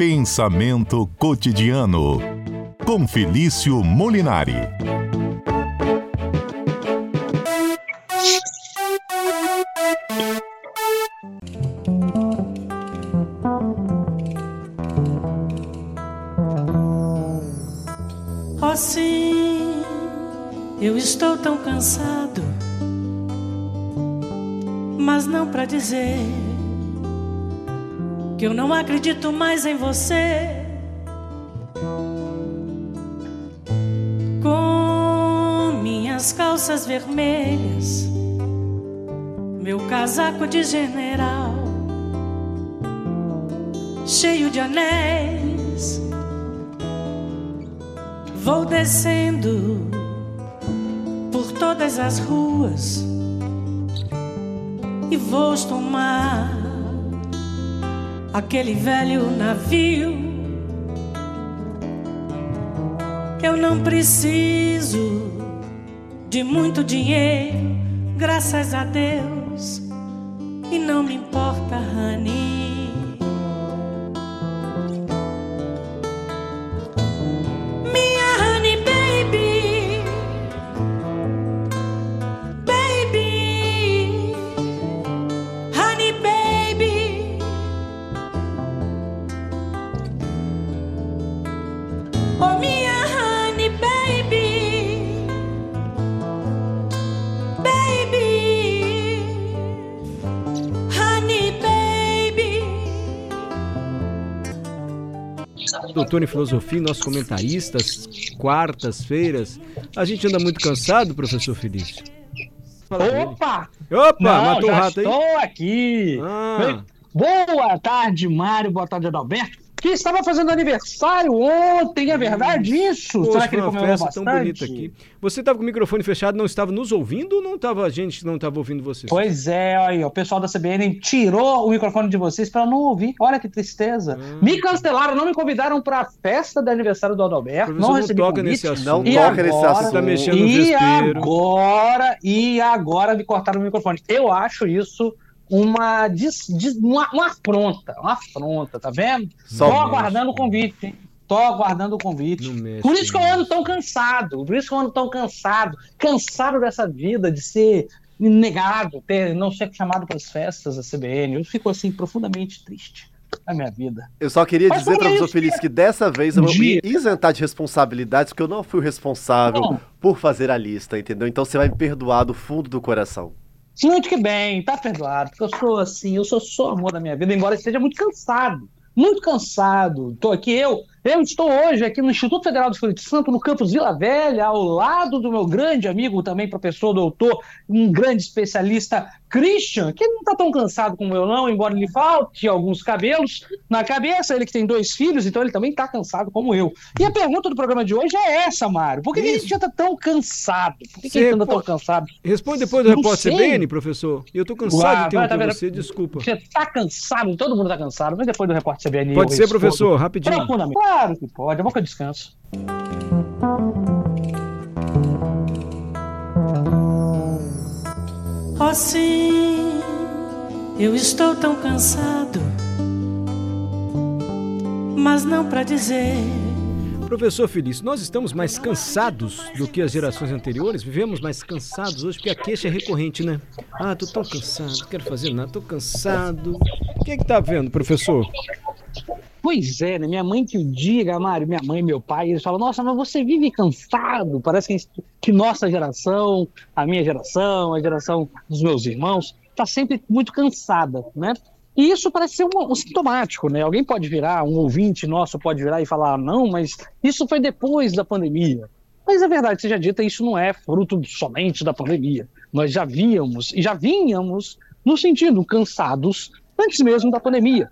Pensamento cotidiano com Felício Molinari. Oh, sim, eu estou tão cansado, mas não para dizer que eu não acredito mais em você. Com minhas calças vermelhas, meu casaco de general, cheio de anéis, vou descendo por todas as ruas e vou tomar aquele velho navio. Eu não preciso de muito dinheiro, graças a Deus, e não me importa, honey. Doutor em filosofia, nosso comentarista, quartas-feiras. A gente anda muito cansado, professor Felício? Opa! Opa, Não, matou o rato aí? estou aqui. Ah, Boa tarde, Mário. Boa tarde, Adalberto. Que estava fazendo aniversário ontem, é verdade isso? poxa, Será que ele festa bastante? tão bonita aqui. Você estava com o microfone fechado, não estava nos ouvindo ou não estava a gente não estava ouvindo você? Pois é, olha aí, o pessoal da CBN tirou o microfone de vocês para não ouvir. Olha que tristeza. Hum. Me cancelaram, não me convidaram para a festa de aniversário do Adalberto. Não não recebi toca convite. nesse assunto. Não E toca nesse agora- assunto. Tá mexendo no E vespeiro. agora, e agora me cortaram o microfone. Eu acho isso uma, des- des- uma, uma afronta, uma afronta, tá vendo? Só Tô aguardando o convite, hein? Tô aguardando o convite. Mexe, Por isso que eu ando tão cansado, por isso que eu ando tão cansado, cansado dessa vida de ser negado, ter, não ser chamado para as festas da CBN. Eu fico assim profundamente triste na minha vida. Eu só queria Mas dizer, sobre professor Feliz, que dessa vez eu vou me isentar de responsabilidades, porque eu não fui o responsável Não. por fazer a lista, entendeu? Então você vai me perdoar do fundo do coração. Muito que bem, tá perdoado, porque eu sou assim, eu sou só amor da minha vida, embora esteja muito cansado, muito cansado. Tô aqui, eu, eu estou hoje aqui no Instituto Federal do Espírito Santo, no campus Vila Velha, ao lado do meu grande amigo, também professor, doutor, um grande especialista, Christian, que não tá tão cansado como eu não, embora lhe falte alguns cabelos na cabeça, ele que tem dois filhos, então ele também tá cansado como eu. E a pergunta do programa de hoje é essa, Mário, por que, que a gente anda tão cansado? Por que, que a gente anda tão cansado? Responde depois do repórter. CBN, professor. Eu tô cansado Uau, de interromper tá vendo? você, desculpa. Você tá cansado, todo mundo tá cansado, mas depois do repórter CBN. Pode ser, respondo professor, rapidinho. Claro que pode, é bom que eu descanso. Oh, sim, eu estou tão cansado, mas não para dizer Professor Felício, nós estamos mais cansados do que as gerações anteriores? Vivemos mais cansados hoje porque a queixa é recorrente, né? Ah, tô tão cansado, não quero fazer nada, tô cansado. O que é que tá vendo, professor? Pois é, né? Minha mãe que o diga, Mário, minha mãe meu pai, eles falam, nossa, mas você vive cansado. Parece que, que nossa geração, a minha geração, a geração dos meus irmãos, tá sempre muito cansada, né? E isso parece ser um, um sintomático, né? Alguém pode virar, um ouvinte nosso pode virar e falar, não, mas isso foi depois da pandemia. Mas a verdade seja dita, isso não é fruto somente da pandemia. Nós já víamos e já vínhamos no sentido cansados antes mesmo da pandemia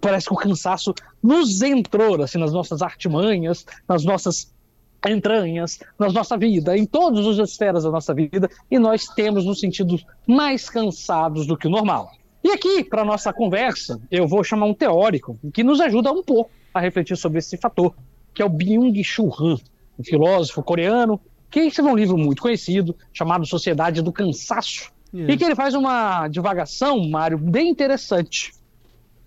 parece que o cansaço nos entrou assim, nas nossas artimanhas, nas nossas entranhas, na nossa vida, em todas as esferas da nossa vida, e nós temos nos sentidos mais cansados do que o normal. E aqui, para nossa conversa, eu vou chamar um teórico que nos ajuda um pouco a refletir sobre esse fator, que é o Byung-Chul Han, um filósofo coreano, que escreveu um livro muito conhecido, chamado Sociedade do Cansaço, e que ele faz uma divagação, Mário, bem interessante.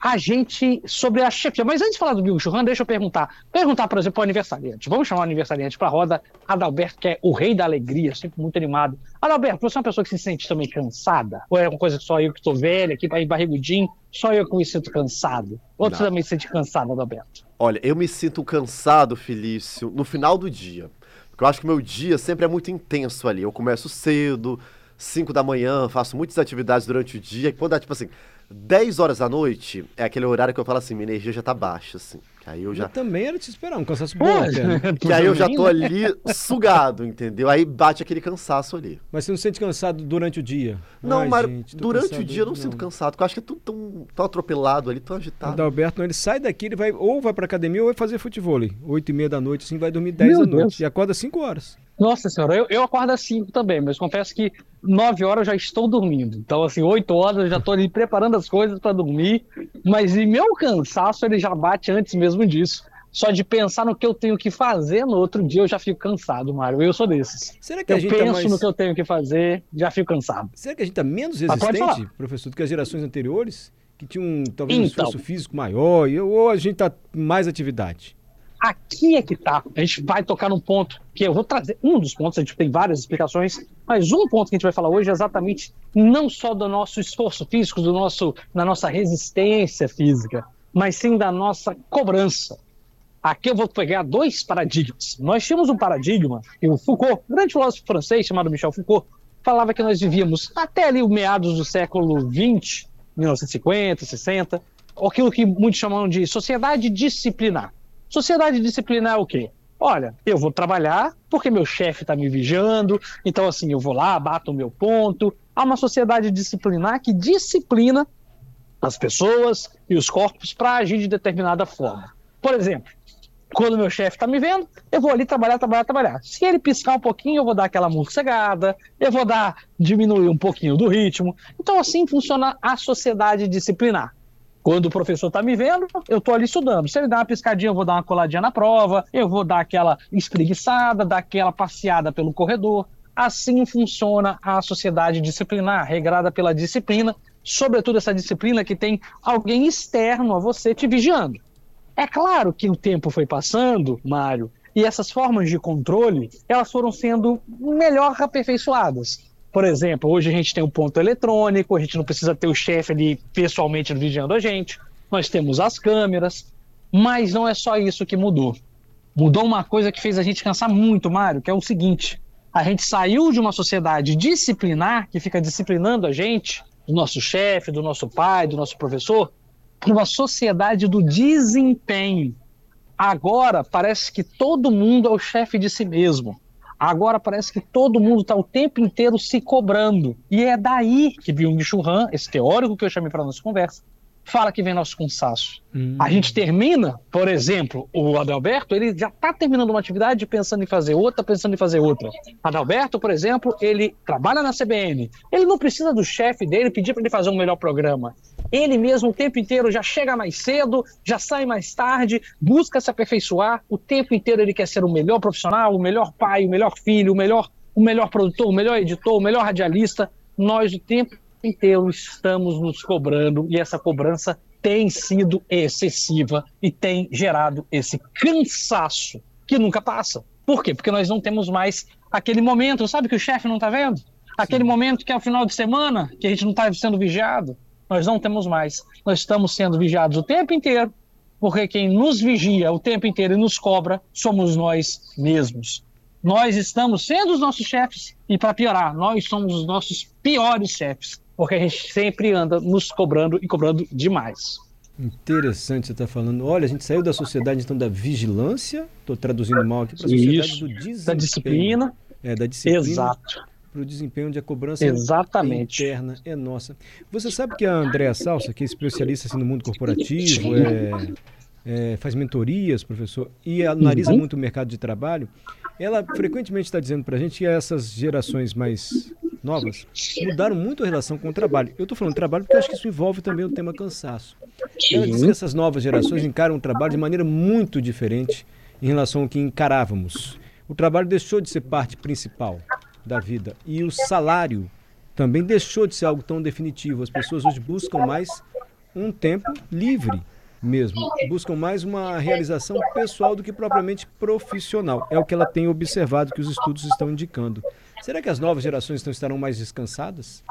A gente sobre a chefia. Mas antes de falar do Bill Churran, deixa eu perguntar. Perguntar, por exemplo, para o aniversariante. Vamos chamar o aniversariante para a roda. Adalberto, que é o rei da alegria, sempre muito animado. Adalberto, você é uma pessoa que se sente também cansada? Ou é uma coisa que só eu que estou velha, aqui barrigudinho, só eu que me sinto cansado? Ou você também se sente cansado, Adalberto? Olha, eu me sinto cansado, Felício, no final do dia. Porque eu acho que o meu dia sempre é muito intenso ali. Eu começo cedo, 5 da manhã, faço muitas atividades durante o dia. E quando é tipo assim, 10 horas da noite é aquele horário que eu falo assim, minha energia já tá baixa, assim. Que aí eu já. Eu também era de se esperar, um cansaço bom né? Que aí eu já tô ali sugado, entendeu? Aí bate aquele cansaço ali. Mas você não sente cansado durante o dia? Não, Ai, mas gente, durante cansado, o dia eu não, sinto cansado, porque eu acho que é tudo tão, tão atropelado ali, tão agitado. Adalberto, não, ele sai daqui, ele vai ou vai pra academia ou vai fazer futebol. Oito e meia da noite, assim, vai dormir 10 Meu da noite. Deus. E acorda 5 horas. Nossa senhora, eu, eu acordo às 5 também, mas confesso que 9 horas eu já estou dormindo. Então, assim, 8 horas eu já estou ali preparando as coisas para dormir. Mas e meu cansaço, ele já bate antes mesmo disso. Só de pensar no que eu tenho que fazer no outro dia, eu já fico cansado, Mário. Eu sou desses. Será que a Eu gente penso tá mais... no que eu tenho que fazer, já fico cansado. Será que a gente tá menos resistente, professor, do que as gerações anteriores? Que tinham um, talvez um Então. esforço físico maior, ou a gente tá com mais atividade? Aqui é que tá. A gente vai tocar num ponto que eu vou trazer um dos pontos, a gente tem várias explicações, mas um ponto que a gente vai falar hoje é exatamente não só do nosso esforço físico, do nosso, da nossa resistência física, mas sim da nossa cobrança. Aqui eu vou pegar dois paradigmas. Nós tínhamos um paradigma que o Foucault, grande filósofo francês chamado Michel Foucault, falava que nós vivíamos até ali o meados do século XX, 1950, 60, aquilo que muitos chamam de sociedade disciplinar. Sociedade disciplinar é o quê? Olha, eu vou trabalhar porque meu chefe está me vigiando, então assim, eu vou lá, bato o meu ponto. Há uma sociedade disciplinar que disciplina as pessoas e os corpos para agir de determinada forma. Por exemplo, quando meu chefe está me vendo, eu vou ali trabalhar, trabalhar, trabalhar. Se ele piscar um pouquinho, eu vou dar aquela morcegada, eu vou dar, diminuir um pouquinho do ritmo. Então, assim funciona a sociedade disciplinar. Quando o professor está me vendo, eu estou ali estudando. Se ele dá uma piscadinha, eu vou dar uma coladinha na prova, eu vou dar aquela espreguiçada, dar aquela passeada pelo corredor. Assim funciona a sociedade disciplinar, regrada pela disciplina, sobretudo essa disciplina que tem alguém externo a você te vigiando. É claro que o tempo foi passando, Mário, e essas formas de controle, elas foram sendo melhor aperfeiçoadas. Por exemplo, hoje a gente tem um ponto eletrônico, a gente não precisa ter o chefe ali pessoalmente vigiando a gente, nós temos as câmeras, mas não é só isso que mudou. Mudou uma coisa que fez a gente cansar muito, Mário, que é o seguinte: a gente saiu de uma sociedade disciplinar, que fica disciplinando a gente, do nosso chefe, do nosso pai, do nosso professor, para uma sociedade do desempenho. Agora parece que todo mundo é o chefe de si mesmo. Agora parece que todo mundo está o tempo inteiro se cobrando. E é daí que Byung-Chul Han, esse teórico que eu chamei para nossa conversa, fala que vem nosso cansaço. Hum. A gente termina, por exemplo, o Adalberto, ele já está terminando uma atividade pensando em fazer outra, pensando em fazer outra. Adalberto, por exemplo, ele trabalha na CBN. Ele não precisa do chefe dele pedir para ele fazer um melhor programa. Ele mesmo o tempo inteiro já chega mais cedo, já sai mais tarde, busca se aperfeiçoar. O tempo inteiro ele quer ser o melhor profissional, o melhor pai, o melhor filho, o melhor, o melhor produtor, o melhor editor, o melhor radialista. Nós o tempo inteiro estamos nos cobrando e essa cobrança tem sido excessiva e tem gerado esse cansaço que nunca passa. Por quê? Porque nós não temos mais aquele momento, sabe que o chefe não está vendo? Aquele momento que é o final de semana, que a gente não está sendo vigiado. Nós não temos mais. Nós estamos sendo vigiados o tempo inteiro, porque quem nos vigia o tempo inteiro e nos cobra somos nós mesmos. Nós estamos sendo os nossos chefes e, para piorar, nós somos os nossos piores chefes, porque a gente sempre anda nos cobrando e cobrando demais. Interessante você estar falando. Olha, a gente saiu da sociedade então da vigilância, estou traduzindo mal aqui, para a sociedade Isso, do desempenho. Da disciplina, É, da disciplina exato. para o desempenho onde a cobrança Exatamente. interna é nossa. Você sabe que a Andréa Salsa, que é especialista assim, no mundo corporativo, é, é, faz mentorias, professor, e analisa Uhum. muito o mercado de trabalho, ela frequentemente está dizendo para a gente que essas gerações mais novas mudaram muito a relação com o trabalho. Eu estou falando trabalho porque acho que isso envolve também o tema cansaço. Ela diz que essas novas gerações encaram o trabalho de maneira muito diferente em relação ao que encarávamos. O trabalho deixou de ser parte principal da vida e o salário também deixou de ser algo tão definitivo. As pessoas hoje buscam mais um tempo livre mesmo. Buscam mais uma realização pessoal do que propriamente profissional. É o que ela tem observado que os estudos estão indicando. Será que as novas gerações então estarão mais descansadas?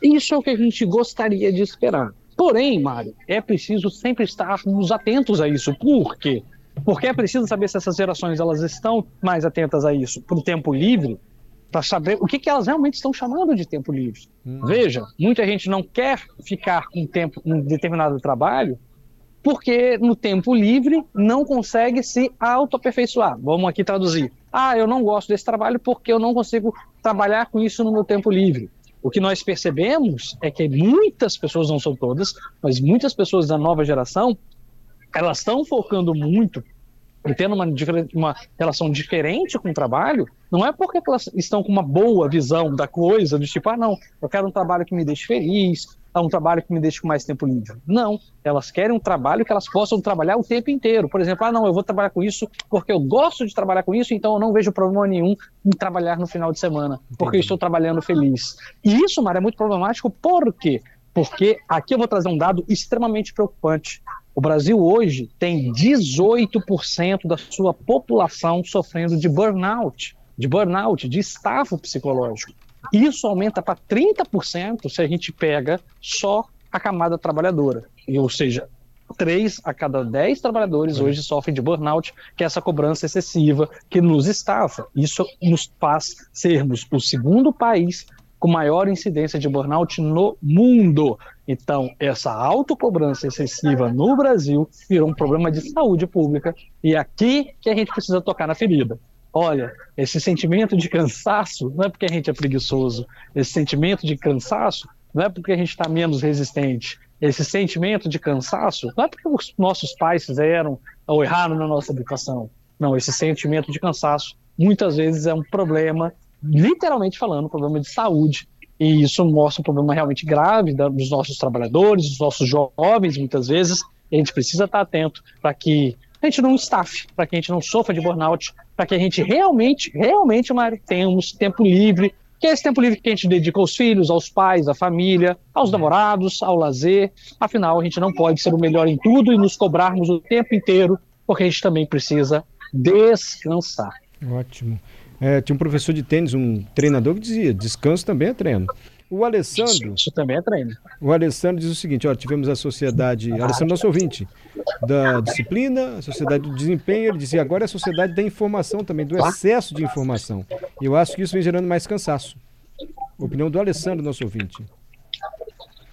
Isso é o que a gente gostaria de esperar. Porém, Mário, é preciso sempre estarmos atentos a isso. Por quê? Porque é preciso saber se essas gerações elas estão mais atentas a isso para o tempo livre, para saber o que, que elas realmente estão chamando de tempo livre. Hum. Veja, muita gente não quer ficar com tempo um determinado trabalho porque no tempo livre não consegue se autoaperfeiçoar. Vamos aqui traduzir. Ah, eu não gosto desse trabalho porque eu não consigo trabalhar com isso no meu tempo livre. O que nós percebemos é que muitas pessoas, não são todas, mas muitas pessoas da nova geração, elas estão focando muito e tendo uma, uma relação diferente com o trabalho, não é porque elas estão com uma boa visão da coisa, do tipo, ah, não, eu quero um trabalho que me deixe feliz, a um trabalho que me deixe com mais tempo livre. Não, elas querem um trabalho que elas possam trabalhar o tempo inteiro. Por exemplo, ah, não, eu vou trabalhar com isso porque eu gosto de trabalhar com isso, então eu não vejo problema nenhum em trabalhar no final de semana, porque eu estou trabalhando feliz. E isso, Mara, é muito problemático, por quê? Porque aqui eu vou trazer um dado extremamente preocupante. O Brasil hoje tem 18% da sua população sofrendo de burnout, de burnout, de estafo psicológico. Isso aumenta para 30% se a gente pega só a camada trabalhadora. E, ou seja, 3 a cada 10 trabalhadores hoje sofrem de burnout, que é essa cobrança excessiva que nos estafa. Isso nos faz sermos o segundo país com maior incidência de burnout no mundo. Então, essa autocobrança excessiva no Brasil virou um problema de saúde pública e é aqui que a gente precisa tocar na ferida. Olha, esse sentimento de cansaço não é porque a gente é preguiçoso. Esse sentimento de cansaço não é porque a gente está menos resistente. Esse sentimento de cansaço não é porque os nossos pais fizeram ou erraram na nossa educação. Não, esse sentimento de cansaço muitas vezes é um problema, literalmente falando, um problema de saúde. E isso mostra um problema realmente grave dos nossos trabalhadores, dos nossos jovens, muitas vezes. E a gente precisa estar atento para que a gente não estafe, para que a gente não sofra de burnout, para que a gente realmente, realmente, Mari, tenhamos tempo livre, que é esse tempo livre que a gente dedica aos filhos, aos pais, à família, aos namorados, ao lazer. Afinal, a gente não pode ser o melhor em tudo e nos cobrarmos o tempo inteiro, porque a gente também precisa descansar. Ótimo. É, tinha um professor de tênis, um treinador que dizia: descanso também é treino. O Alessandro. Isso também é treino. O Alessandro diz o seguinte: ó, tivemos a sociedade. Alessandro, nosso ouvinte, da disciplina, a sociedade do desempenho. Ele dizia agora é a sociedade da informação também, do excesso de informação. E eu acho que isso vem gerando mais cansaço. Opinião do Alessandro, nosso ouvinte.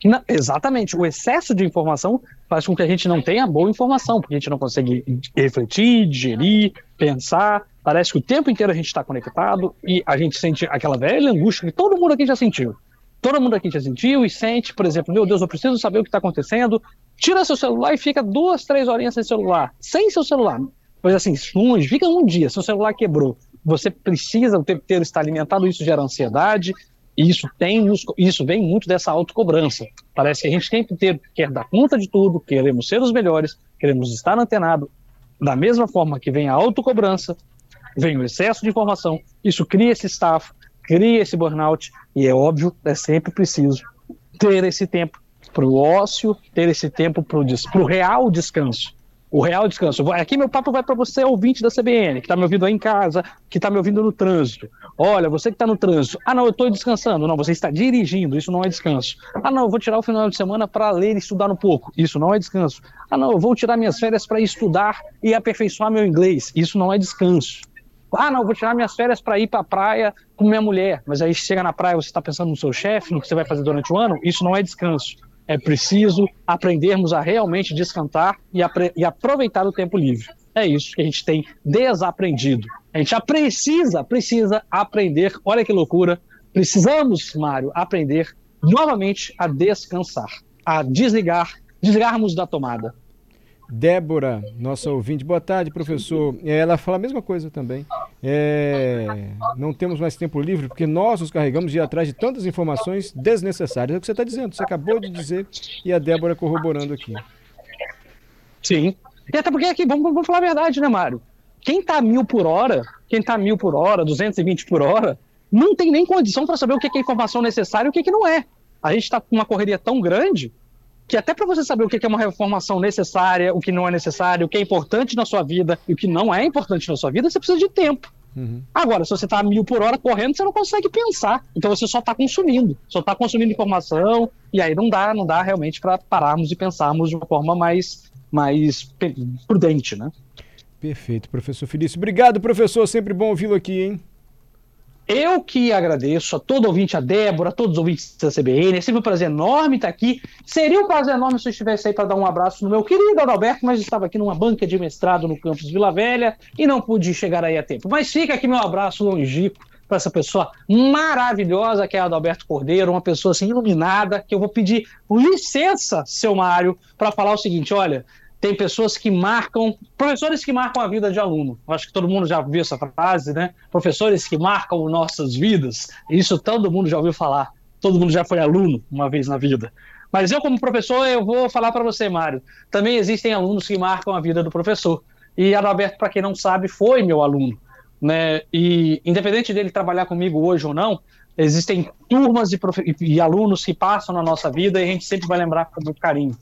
Não, exatamente. O excesso de informação faz com que a gente não tenha boa informação, porque a gente não consegue refletir, digerir, pensar. Parece que o tempo inteiro a gente está conectado e a gente sente aquela velha angústia que todo mundo aqui já sentiu. Todo mundo aqui já sentiu e sente, por exemplo, meu Deus, eu preciso saber o que está acontecendo. Tira seu celular e fica duas, três horinhas sem celular. Sem seu celular. Pois assim, longe, fica um dia, seu celular quebrou. Você precisa o tempo inteiro estar alimentado, isso gera ansiedade, e isso, tem, isso vem muito dessa autocobrança. Parece que a gente tem que ter, quer dar conta de tudo, queremos ser os melhores, queremos estar antenado. Da mesma forma que vem a autocobrança, vem o excesso de informação, isso cria esse staff, cria esse burnout, e é óbvio, é sempre preciso ter esse tempo para o ócio, ter esse tempo para o real descanso. O real descanso. Aqui meu papo vai para você, ouvinte da CBN, que está me ouvindo aí em casa, que está me ouvindo no trânsito. Olha, você que está no trânsito. Ah, não, eu estou descansando. Não, você está dirigindo. Isso não é descanso. Ah, não, eu vou tirar o final de semana para ler e estudar um pouco. Isso não é descanso. Ah, não, eu vou tirar minhas férias para estudar e aperfeiçoar meu inglês. Isso não é descanso. Ah, não, vou tirar minhas férias para ir para a praia com minha mulher. Mas aí chega na praia, você está pensando no seu chefe, no que você vai fazer durante o ano. Isso não é descanso. É preciso aprendermos a realmente descansar e, e aproveitar o tempo livre. É isso que a gente tem desaprendido. A gente precisa, precisa aprender. Olha que loucura. Precisamos, Mário, aprender novamente a descansar, a desligar, desligarmos da tomada. Débora, nossa ouvinte. Boa tarde, professor. É, ela fala a mesma coisa também. É, não temos mais tempo livre porque nós nos carregamos de ir atrás de tantas informações desnecessárias. É o que você está dizendo, você acabou de dizer e a Débora corroborando aqui. Sim. E até porque aqui, vamos, vamos falar a verdade, né, Mário? Quem está mil por hora, quem está mil por hora, 220 por hora, não tem nem condição para saber o que é informação necessária e o que, que não é. A gente está com uma correria tão grande que até para você saber o que é uma reformação necessária, o que não é necessário, o que é importante na sua vida e o que não é importante na sua vida, você precisa de tempo. Uhum. Agora, se você está a mil por hora correndo, você não consegue pensar. Então você só está consumindo, só está consumindo informação, e aí não dá, não dá realmente para pararmos e pensarmos de uma forma mais, mais prudente, né? Perfeito, professor Felício. Obrigado, professor. Sempre bom ouvi-lo aqui, hein? Eu que agradeço a todo ouvinte, a Débora, a todos os ouvintes da CBN. É sempre um prazer enorme estar aqui. Seria um prazer enorme se eu estivesse aí para dar um abraço no meu querido Adalberto, mas estava aqui numa banca de mestrado no campus Vila Velha e não pude chegar aí a tempo. Mas fica aqui meu abraço longínquo para essa pessoa maravilhosa que é a Adalberto Cordeiro, uma pessoa assim iluminada, que eu vou pedir licença, seu Mário, para falar o seguinte: olha, tem pessoas que marcam, professores que marcam a vida de aluno. acho que todo mundo já viu essa frase, né? Professores que marcam nossas vidas. Isso todo mundo já ouviu falar. Todo mundo já foi aluno uma vez na vida. Mas eu, como professor, eu vou falar para você, Mário. Também existem alunos que marcam a vida do professor. E Adalberto, para quem não sabe, foi meu aluno. Né? E independente dele trabalhar comigo hoje ou não, existem turmas e, e alunos que passam na nossa vida e a gente sempre vai lembrar com muito carinho.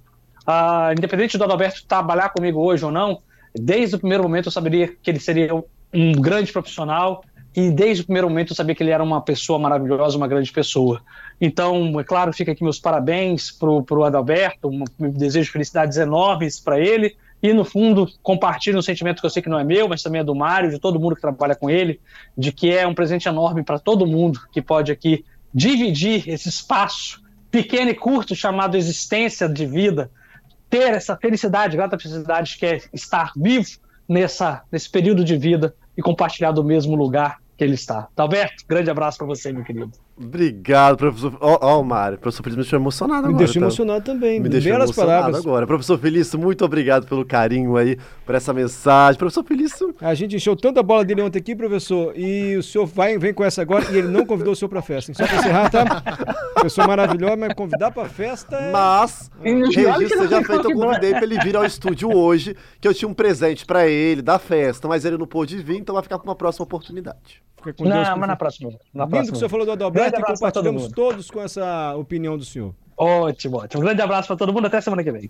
Uh, independente do Adalberto trabalhar comigo hoje ou não, desde o primeiro momento eu saberia que ele seria um grande profissional e desde o primeiro momento eu sabia que ele era uma pessoa maravilhosa, uma grande pessoa. Então, é claro, fica aqui meus parabéns para o Adalberto, um desejo felicidades enormes para ele e, no fundo, compartilho um sentimento que eu sei que não é meu, mas também é do Mário, de todo mundo que trabalha com ele, de que é um presente enorme para todo mundo que pode aqui dividir esse espaço pequeno e curto chamado existência de vida ter essa felicidade, grata felicidade que é estar vivo nessa, nesse período de vida e compartilhar do mesmo lugar que ele está. Alberto, grande abraço para você, meu querido. Obrigado, professor. Ó, oh, oh, Mário, professor Feliz me deixou emocionado agora. Me deixou tá? emocionado também. Me deixou Belas emocionado palavras. agora. Professor Felício, muito obrigado pelo carinho aí, por essa mensagem. Professor Felício. A gente encheu tanta bola dele ontem aqui, professor, e o senhor vai, vem com essa agora e ele não convidou o senhor pra festa. Só pra encerrar, tá? Pessoa maravilhosa, mas convidar pra festa é... Mas, registro seja feito, eu convidei pra ele vir ao estúdio hoje, que eu tinha um presente pra ele, da festa, mas ele não pôde vir, então vai ficar pra uma próxima oportunidade. Fica com não, Deus, mas na próxima. Na Lindo próxima. que o senhor falou do Adalberto e compartilhamos todos com essa opinião do senhor. Ótimo, ótimo. Um grande abraço para todo mundo. Até semana que vem.